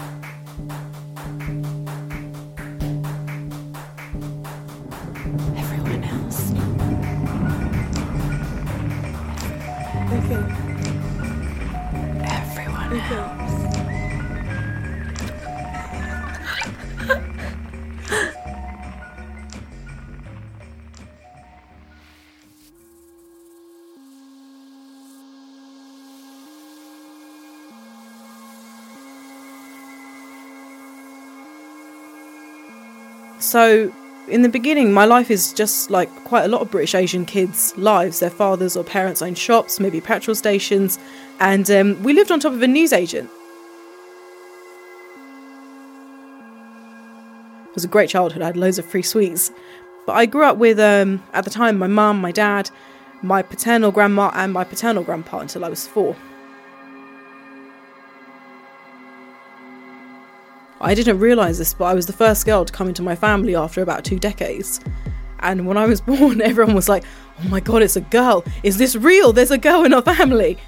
Everyone So, in the beginning, my life is just like quite a lot of British Asian kids' lives. Their fathers or parents owned shops, maybe petrol stations, and um, we lived on top of a newsagent. It was a great childhood. I had loads of free sweets. But I grew up with, um, at the time, my mum, my dad, my paternal grandma, and my paternal grandpa until I was four. I didn't realise this, but I was the first girl to come into my family after about two decades. And when I was born, everyone was like, oh my god, it's a girl. Is this real? There's a girl in our family.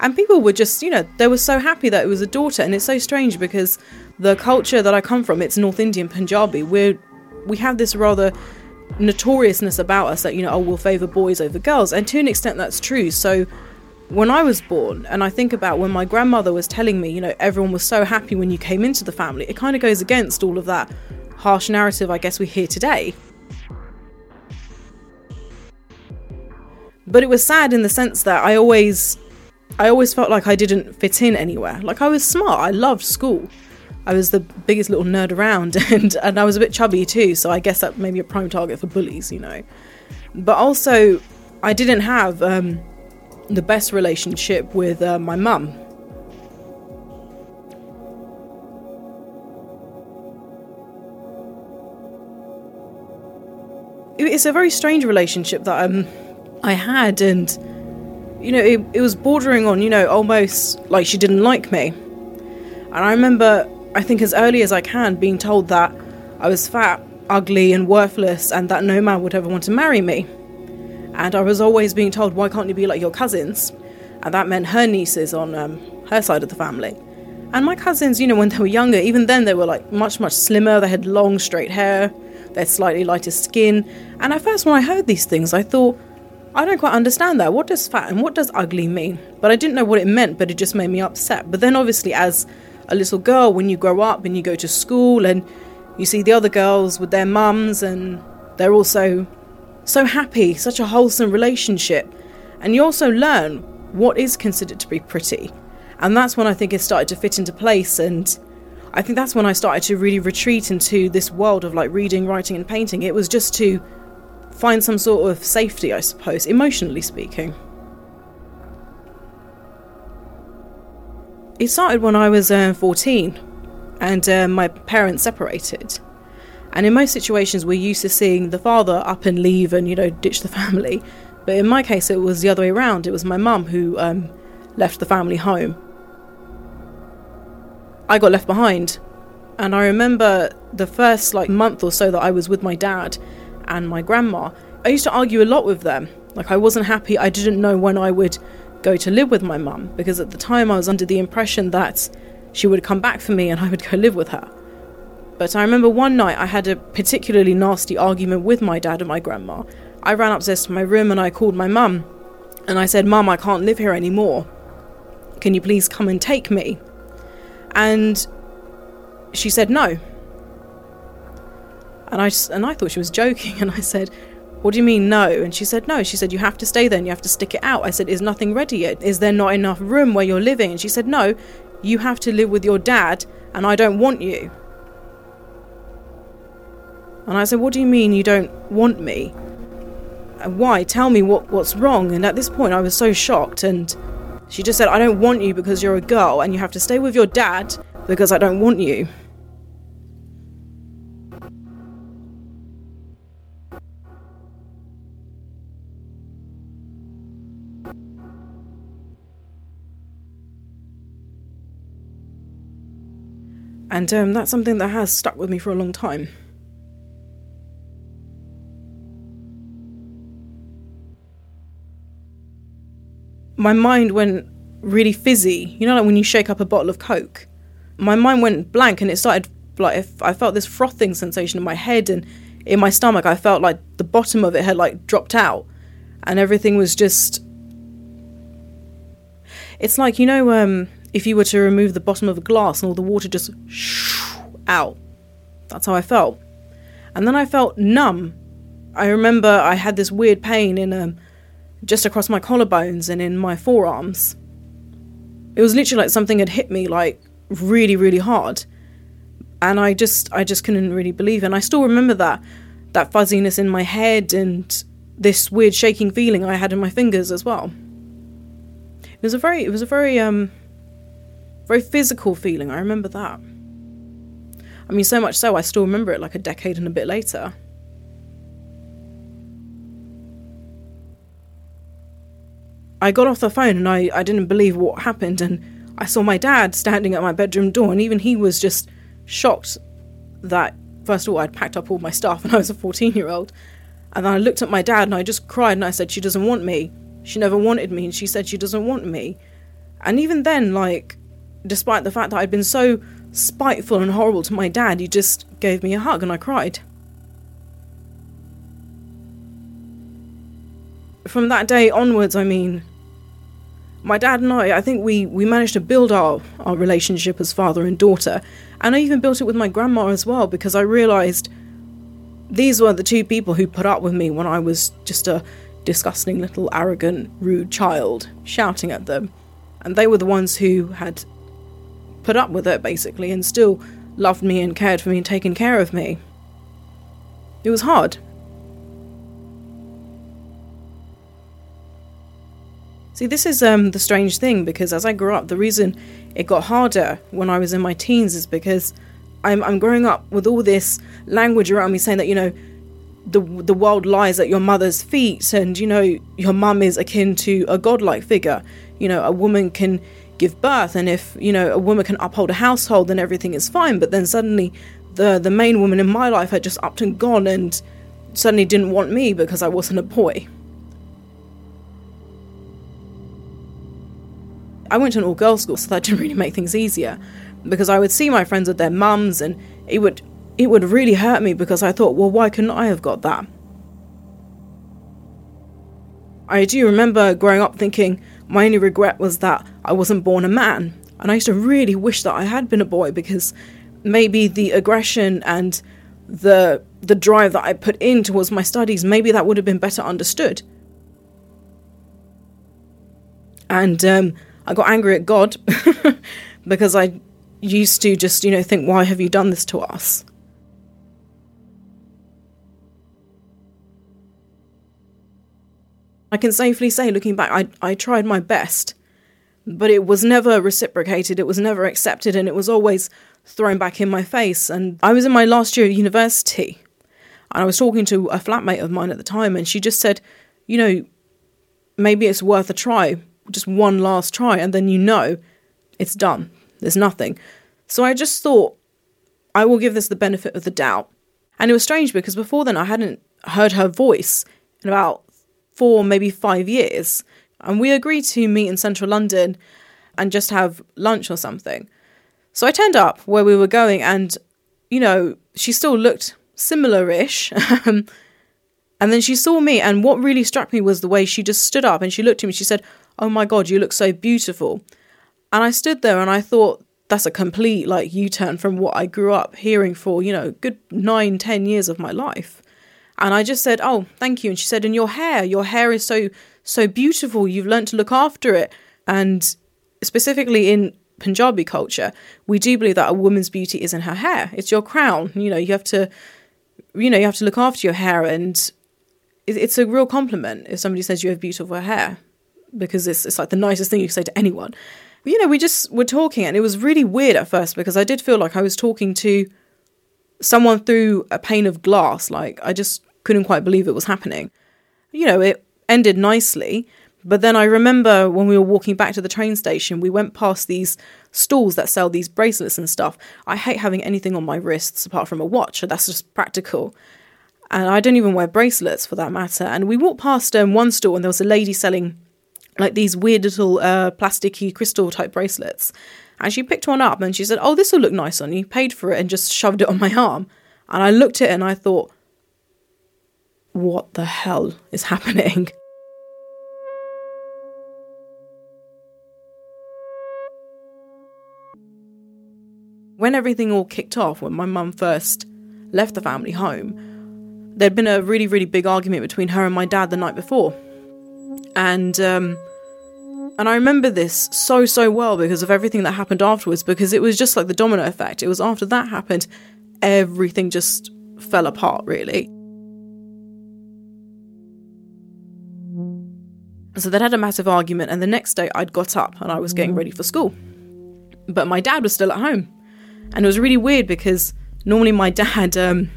And people were just, you know, they were so happy that it was a daughter. And it's so strange because the culture that I come from, it's North Indian Punjabi. We're, we have this rather notoriousness about us that, you know, oh, we'll favour boys over girls. And to an extent, that's true. So when I was born, and I think about when my grandmother was telling me, you know, everyone was so happy when you came into the family, it kind of goes against all of that harsh narrative I guess we hear today. But it was sad in the sense that I always I always felt like I didn't fit in anywhere. Like I was smart, I loved school. I was the biggest little nerd around and and I was a bit chubby too, so I guess that made me a prime target for bullies, you know. But also I didn't have um the best relationship with uh, my mum. It's a very strange relationship that um, I had, and you know, it, it was bordering on, you know, almost like she didn't like me. And I remember, I think as early as I can, being told that I was fat, ugly, and worthless, and that no man would ever want to marry me. And I was always being told, why can't you be like your cousins? And that meant her nieces on um, her side of the family. And my cousins, you know, when they were younger, even then they were like much, much slimmer. They had long, straight hair, they had slightly lighter skin. And at first, when I heard these things, I thought, I don't quite understand that. What does fat and what does ugly mean? But I didn't know what it meant, but it just made me upset. But then, obviously, as a little girl, when you grow up and you go to school and you see the other girls with their mums and they're also so happy, such a wholesome relationship. And you also learn what is considered to be pretty. And that's when I think it started to fit into place. And I think that's when I started to really retreat into this world of like reading, writing, and painting. It was just to find some sort of safety, I suppose, emotionally speaking. It started when I was uh, 14 and uh, my parents separated. And in most situations, we're used to seeing the father up and leave and, you know, ditch the family. But in my case, it was the other way around. It was my mum who um, left the family home. I got left behind. And I remember the first like month or so that I was with my dad and my grandma, I used to argue a lot with them. Like I wasn't happy. I didn't know when I would go to live with my mum because at the time I was under the impression that she would come back for me and I would go live with her. But I remember one night I had a particularly nasty argument with my dad and my grandma. I ran upstairs to my room and I called my mum. And I said, Mum, I can't live here anymore. Can you please come and take me? And she said no. And I, and I thought she was joking. And I said, What do you mean no? And she said, No. She said, You have to stay there and you have to stick it out. I said, Is nothing ready yet? Is there not enough room where you're living? And she said, No. You have to live with your dad and I don't want you. And I said, What do you mean you don't want me? And why? Tell me what, what's wrong. And at this point, I was so shocked. And she just said, I don't want you because you're a girl and you have to stay with your dad because I don't want you. And um, that's something that has stuck with me for a long time. My mind went really fizzy. You know, like when you shake up a bottle of Coke. My mind went blank and it started like I felt this frothing sensation in my head and in my stomach. I felt like the bottom of it had like dropped out and everything was just. It's like, you know, um, if you were to remove the bottom of a glass and all the water just out. That's how I felt. And then I felt numb. I remember I had this weird pain in um, just across my collarbones and in my forearms. It was literally like something had hit me like really, really hard. And I just I just couldn't really believe it. And I still remember that that fuzziness in my head and this weird shaking feeling I had in my fingers as well. It was a very it was a very um very physical feeling. I remember that. I mean so much so I still remember it like a decade and a bit later. I got off the phone and I, I didn't believe what happened and I saw my dad standing at my bedroom door and even he was just shocked that first of all I'd packed up all my stuff and I was a 14 year old and then I looked at my dad and I just cried and I said she doesn't want me. She never wanted me and she said she doesn't want me. And even then like despite the fact that I'd been so spiteful and horrible to my dad he just gave me a hug and I cried from that day onwards, I mean, my dad and I, I think we, we managed to build our, our relationship as father and daughter. And I even built it with my grandma as well because I realised these were the two people who put up with me when I was just a disgusting little arrogant, rude child shouting at them. And they were the ones who had put up with it basically and still loved me and cared for me and taken care of me. It was hard. See, this is um, the strange thing because as I grew up, the reason it got harder when I was in my teens is because I'm, I'm growing up with all this language around me saying that, you know, the, the world lies at your mother's feet and, you know, your mum is akin to a godlike figure. You know, a woman can give birth and if, you know, a woman can uphold a household, then everything is fine. But then suddenly the, the main woman in my life had just upped and gone and suddenly didn't want me because I wasn't a boy. I went to an all girls school, so that didn't really make things easier because I would see my friends with their mums, and it would it would really hurt me because I thought, well, why couldn't I have got that? I do remember growing up thinking my only regret was that I wasn't born a man, and I used to really wish that I had been a boy because maybe the aggression and the the drive that I put in towards my studies, maybe that would have been better understood. And um, I got angry at God because I used to just, you know, think, why have you done this to us? I can safely say, looking back, I, I tried my best, but it was never reciprocated, it was never accepted, and it was always thrown back in my face. And I was in my last year of university, and I was talking to a flatmate of mine at the time, and she just said, you know, maybe it's worth a try just one last try and then you know it's done. There's nothing. So I just thought I will give this the benefit of the doubt. And it was strange because before then I hadn't heard her voice in about four, maybe five years. And we agreed to meet in central London and just have lunch or something. So I turned up where we were going and, you know, she still looked similar ish. and then she saw me, and what really struck me was the way she just stood up and she looked at me. She said, oh my God, you look so beautiful. And I stood there and I thought, that's a complete like U-turn from what I grew up hearing for, you know, good nine, ten years of my life. And I just said, Oh, thank you. And she said, And your hair, your hair is so so beautiful. You've learned to look after it. And specifically in Punjabi culture, we do believe that a woman's beauty is in her hair. It's your crown. You know, you have to you know, you have to look after your hair and it's a real compliment if somebody says you have beautiful hair because it's it's like the nicest thing you can say to anyone. But, you know, we just were talking, and it was really weird at first because I did feel like I was talking to someone through a pane of glass. Like I just couldn't quite believe it was happening. You know, it ended nicely, but then I remember when we were walking back to the train station, we went past these stalls that sell these bracelets and stuff. I hate having anything on my wrists apart from a watch, so that's just practical. And I don't even wear bracelets for that matter. And we walked past um, one stall, and there was a lady selling like these weird little uh, plasticky crystal type bracelets. And she picked one up and she said, Oh, this will look nice on you. Paid for it and just shoved it on my arm. And I looked at it and I thought, What the hell is happening? When everything all kicked off, when my mum first left the family home, there'd been a really, really big argument between her and my dad the night before. And um, and I remember this so, so well because of everything that happened afterwards, because it was just like the domino effect. It was after that happened, everything just fell apart, really. So they'd had a massive argument, and the next day I'd got up and I was getting ready for school. But my dad was still at home. And it was really weird because normally my dad, um,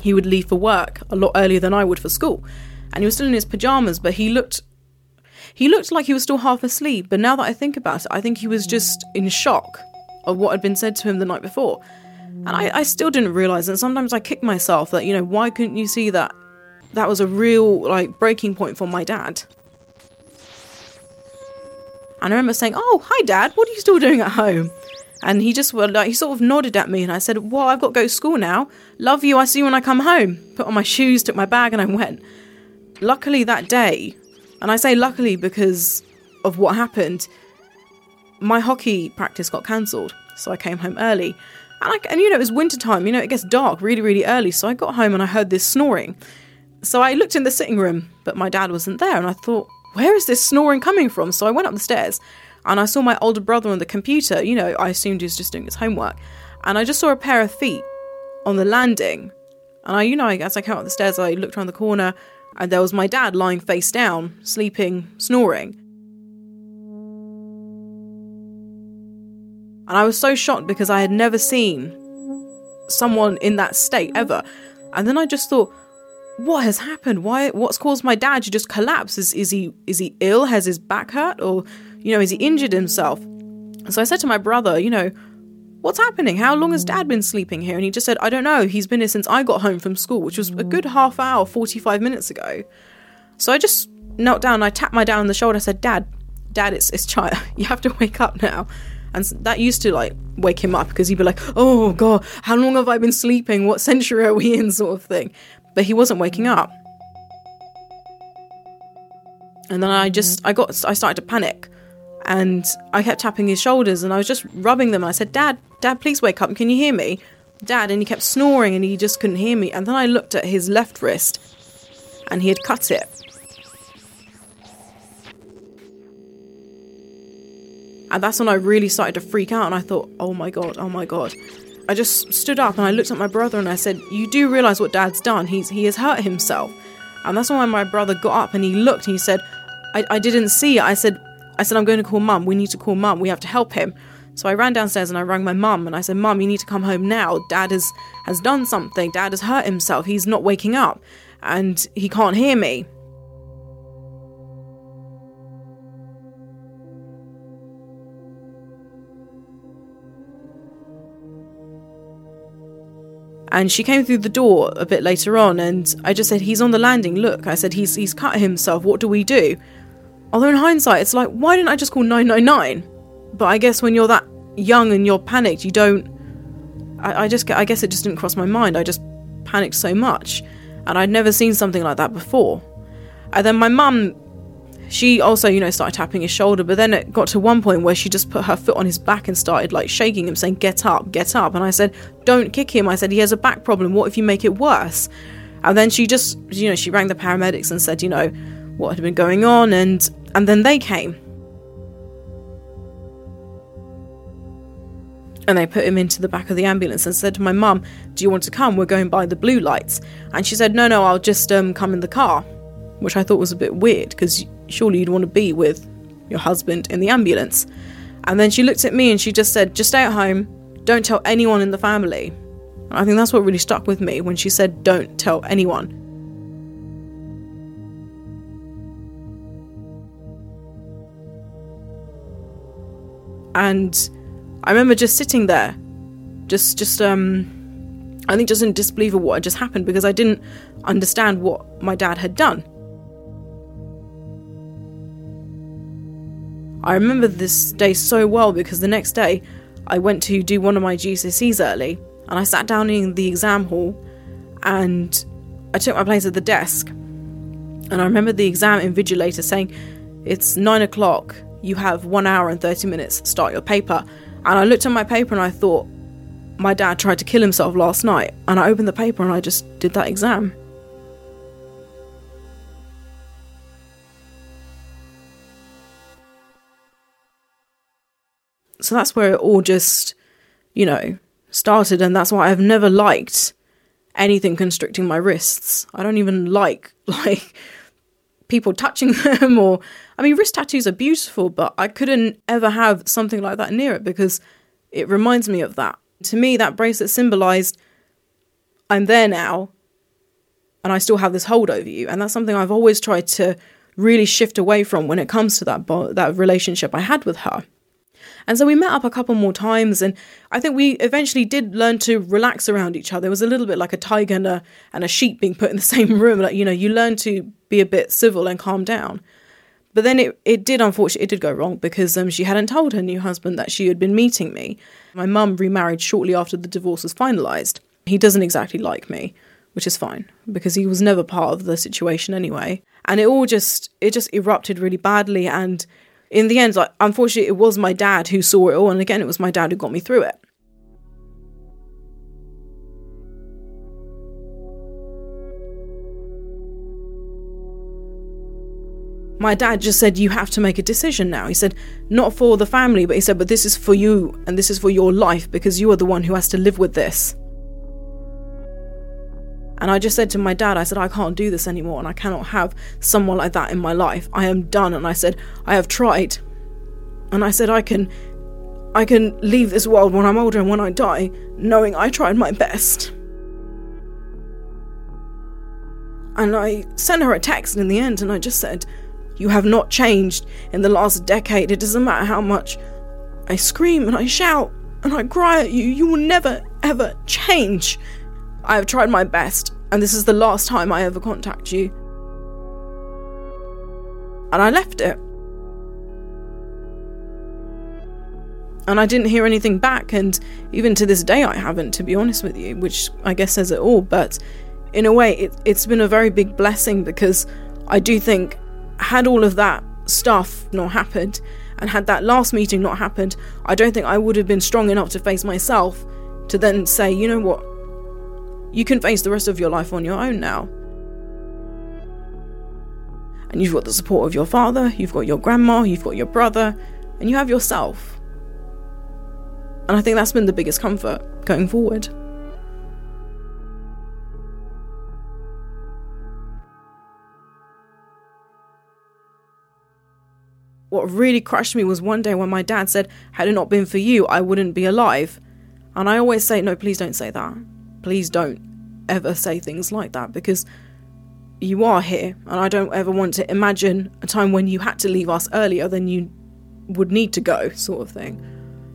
he would leave for work a lot earlier than I would for school. And he was still in his pajamas, but he looked he looked like he was still half asleep, but now that I think about it, I think he was just in shock of what had been said to him the night before. And I, I still didn't realise, and sometimes I kick myself that, you know, why couldn't you see that that was a real, like, breaking point for my dad? And I remember saying, Oh, hi, Dad, what are you still doing at home? And he just, like, he sort of nodded at me, and I said, Well, I've got to go to school now. Love you, I see you when I come home. Put on my shoes, took my bag, and I went. Luckily, that day, and I say luckily because of what happened, my hockey practice got cancelled. So I came home early. And, I, and you know, it was winter time, you know, it gets dark really, really early. So I got home and I heard this snoring. So I looked in the sitting room, but my dad wasn't there. And I thought, where is this snoring coming from? So I went up the stairs and I saw my older brother on the computer. You know, I assumed he was just doing his homework. And I just saw a pair of feet on the landing. And I, you know, as I came up the stairs, I looked around the corner and there was my dad lying face down, sleeping, snoring. And I was so shocked because I had never seen someone in that state ever. And then I just thought, what has happened? Why what's caused my dad to just collapse? Is is he is he ill? Has his back hurt? Or, you know, is he injured himself? So I said to my brother, you know, What's happening? How long has dad been sleeping here? And he just said, I don't know. He's been here since I got home from school, which was a good half hour, 45 minutes ago. So I just knelt down, I tapped my dad on the shoulder, I said, Dad, Dad, it's, it's child. You have to wake up now. And that used to like wake him up because he'd be like, oh God, how long have I been sleeping? What century are we in? sort of thing. But he wasn't waking up. And then I just, I got, I started to panic and I kept tapping his shoulders and I was just rubbing them. I said, Dad, Dad, please wake up. Can you hear me? Dad. And he kept snoring and he just couldn't hear me. And then I looked at his left wrist and he had cut it. And that's when I really started to freak out and I thought, oh my God, oh my God. I just stood up and I looked at my brother and I said, You do realise what dad's done? He's he has hurt himself. And that's when my brother got up and he looked and he said, I, I didn't see. I said, I said, I'm going to call mum. We need to call mum. We have to help him. So I ran downstairs and I rang my mum and I said, Mum, you need to come home now. Dad has, has done something. Dad has hurt himself. He's not waking up and he can't hear me. And she came through the door a bit later on and I just said, He's on the landing. Look, I said, He's, he's cut himself. What do we do? Although in hindsight, it's like, why didn't I just call 999? But I guess when you're that young and you're panicked, you don't. I, I just, I guess it just didn't cross my mind. I just panicked so much, and I'd never seen something like that before. And then my mum, she also, you know, started tapping his shoulder, but then it got to one point where she just put her foot on his back and started like shaking him, saying, "Get up, get up." And I said, "Don't kick him." I said, "He has a back problem. What if you make it worse?" And then she just, you know, she rang the paramedics and said, you know, what had been going on, and and then they came. And they put him into the back of the ambulance and said to my mum, Do you want to come? We're going by the blue lights. And she said, No, no, I'll just um, come in the car. Which I thought was a bit weird because surely you'd want to be with your husband in the ambulance. And then she looked at me and she just said, Just stay at home. Don't tell anyone in the family. And I think that's what really stuck with me when she said, Don't tell anyone. And I remember just sitting there, just just um, I think just in disbelief of what had just happened because I didn't understand what my dad had done. I remember this day so well because the next day I went to do one of my GCSEs early and I sat down in the exam hall and I took my place at the desk. And I remember the exam invigilator saying, It's nine o'clock, you have one hour and 30 minutes, start your paper. And I looked at my paper and I thought, My dad tried to kill himself last night. And I opened the paper and I just did that exam. So that's where it all just, you know, started. And that's why I've never liked anything constricting my wrists. I don't even like, like, people touching them or I mean wrist tattoos are beautiful, but I couldn't ever have something like that near it because it reminds me of that. To me that bracelet symbolized I'm there now and I still have this hold over you and that's something I've always tried to really shift away from when it comes to that bo- that relationship I had with her. And so we met up a couple more times, and I think we eventually did learn to relax around each other. It was a little bit like a tiger and a, and a sheep being put in the same room. Like, you know, you learn to be a bit civil and calm down. But then it, it did, unfortunately, it did go wrong because um, she hadn't told her new husband that she had been meeting me. My mum remarried shortly after the divorce was finalised. He doesn't exactly like me, which is fine because he was never part of the situation anyway. And it all just, it just erupted really badly. And in the end, like unfortunately, it was my dad who saw it all, and again, it was my dad who got me through it. My dad just said, You have to make a decision now. He said, Not for the family, but he said, But this is for you and this is for your life because you are the one who has to live with this. And I just said to my dad, I said, I can't do this anymore and I cannot have someone like that in my life. I am done. And I said, I have tried. And I said, I can I can leave this world when I'm older and when I die, knowing I tried my best. And I sent her a text in the end and I just said, You have not changed in the last decade. It doesn't matter how much I scream and I shout and I cry at you, you will never ever change. I have tried my best, and this is the last time I ever contact you. And I left it. And I didn't hear anything back, and even to this day, I haven't, to be honest with you, which I guess says it all. But in a way, it, it's been a very big blessing because I do think, had all of that stuff not happened, and had that last meeting not happened, I don't think I would have been strong enough to face myself to then say, you know what, you can face the rest of your life on your own now. And you've got the support of your father, you've got your grandma, you've got your brother, and you have yourself. And I think that's been the biggest comfort going forward. What really crushed me was one day when my dad said, Had it not been for you, I wouldn't be alive. And I always say, No, please don't say that please don't ever say things like that because you are here and I don't ever want to imagine a time when you had to leave us earlier than you would need to go sort of thing.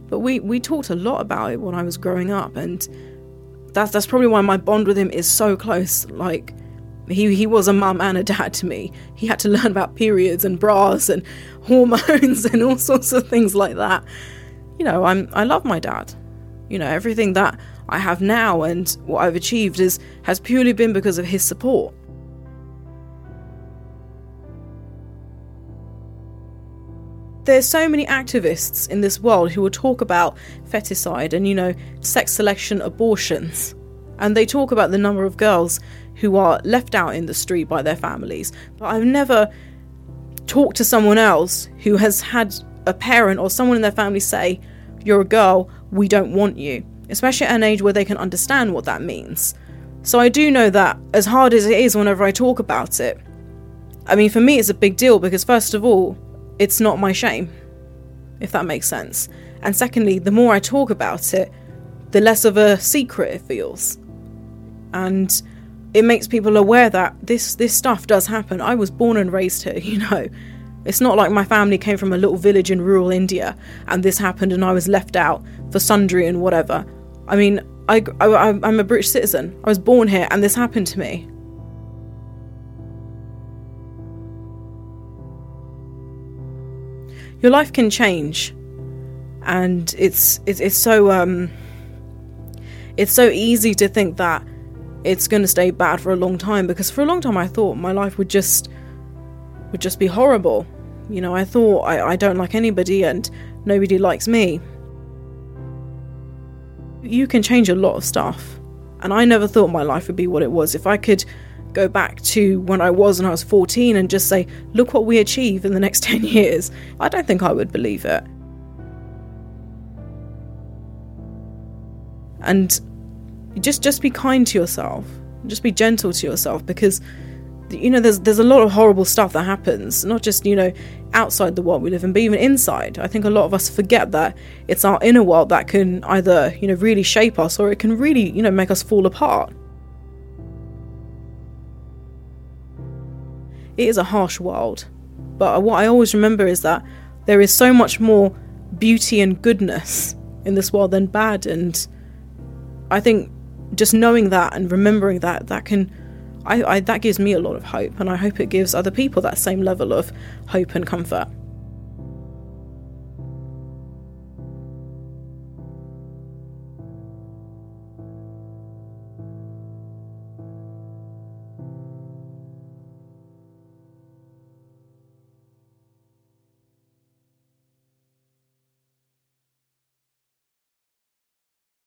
But we we talked a lot about it when I was growing up and that's that's probably why my bond with him is so close like he he was a mum and a dad to me. He had to learn about periods and bras and hormones and all sorts of things like that. You know, I'm I love my dad. You know, everything that I have now and what I've achieved is has purely been because of his support. There's so many activists in this world who will talk about feticide and, you know, sex selection abortions. And they talk about the number of girls who are left out in the street by their families. But I've never talked to someone else who has had a parent or someone in their family say, You're a girl, we don't want you especially at an age where they can understand what that means. So I do know that, as hard as it is whenever I talk about it, I mean, for me, it's a big deal because, first of all, it's not my shame, if that makes sense. And secondly, the more I talk about it, the less of a secret it feels. And it makes people aware that this this stuff does happen. I was born and raised here, you know. It's not like my family came from a little village in rural India and this happened and I was left out for sundry and whatever. I mean, I, I, I'm a British citizen. I was born here and this happened to me. your life can change, and it's it's it's so um it's so easy to think that it's going to stay bad for a long time because for a long time I thought my life would just would just be horrible. You know, I thought I, I don't like anybody and nobody likes me. You can change a lot of stuff. And I never thought my life would be what it was. If I could go back to when I was when I was 14 and just say, look what we achieve in the next 10 years, I don't think I would believe it. And just just be kind to yourself. Just be gentle to yourself because you know there's there's a lot of horrible stuff that happens not just you know outside the world we live in but even inside. I think a lot of us forget that it's our inner world that can either you know really shape us or it can really you know make us fall apart. It is a harsh world but what i always remember is that there is so much more beauty and goodness in this world than bad and i think just knowing that and remembering that that can I, I, that gives me a lot of hope and i hope it gives other people that same level of hope and comfort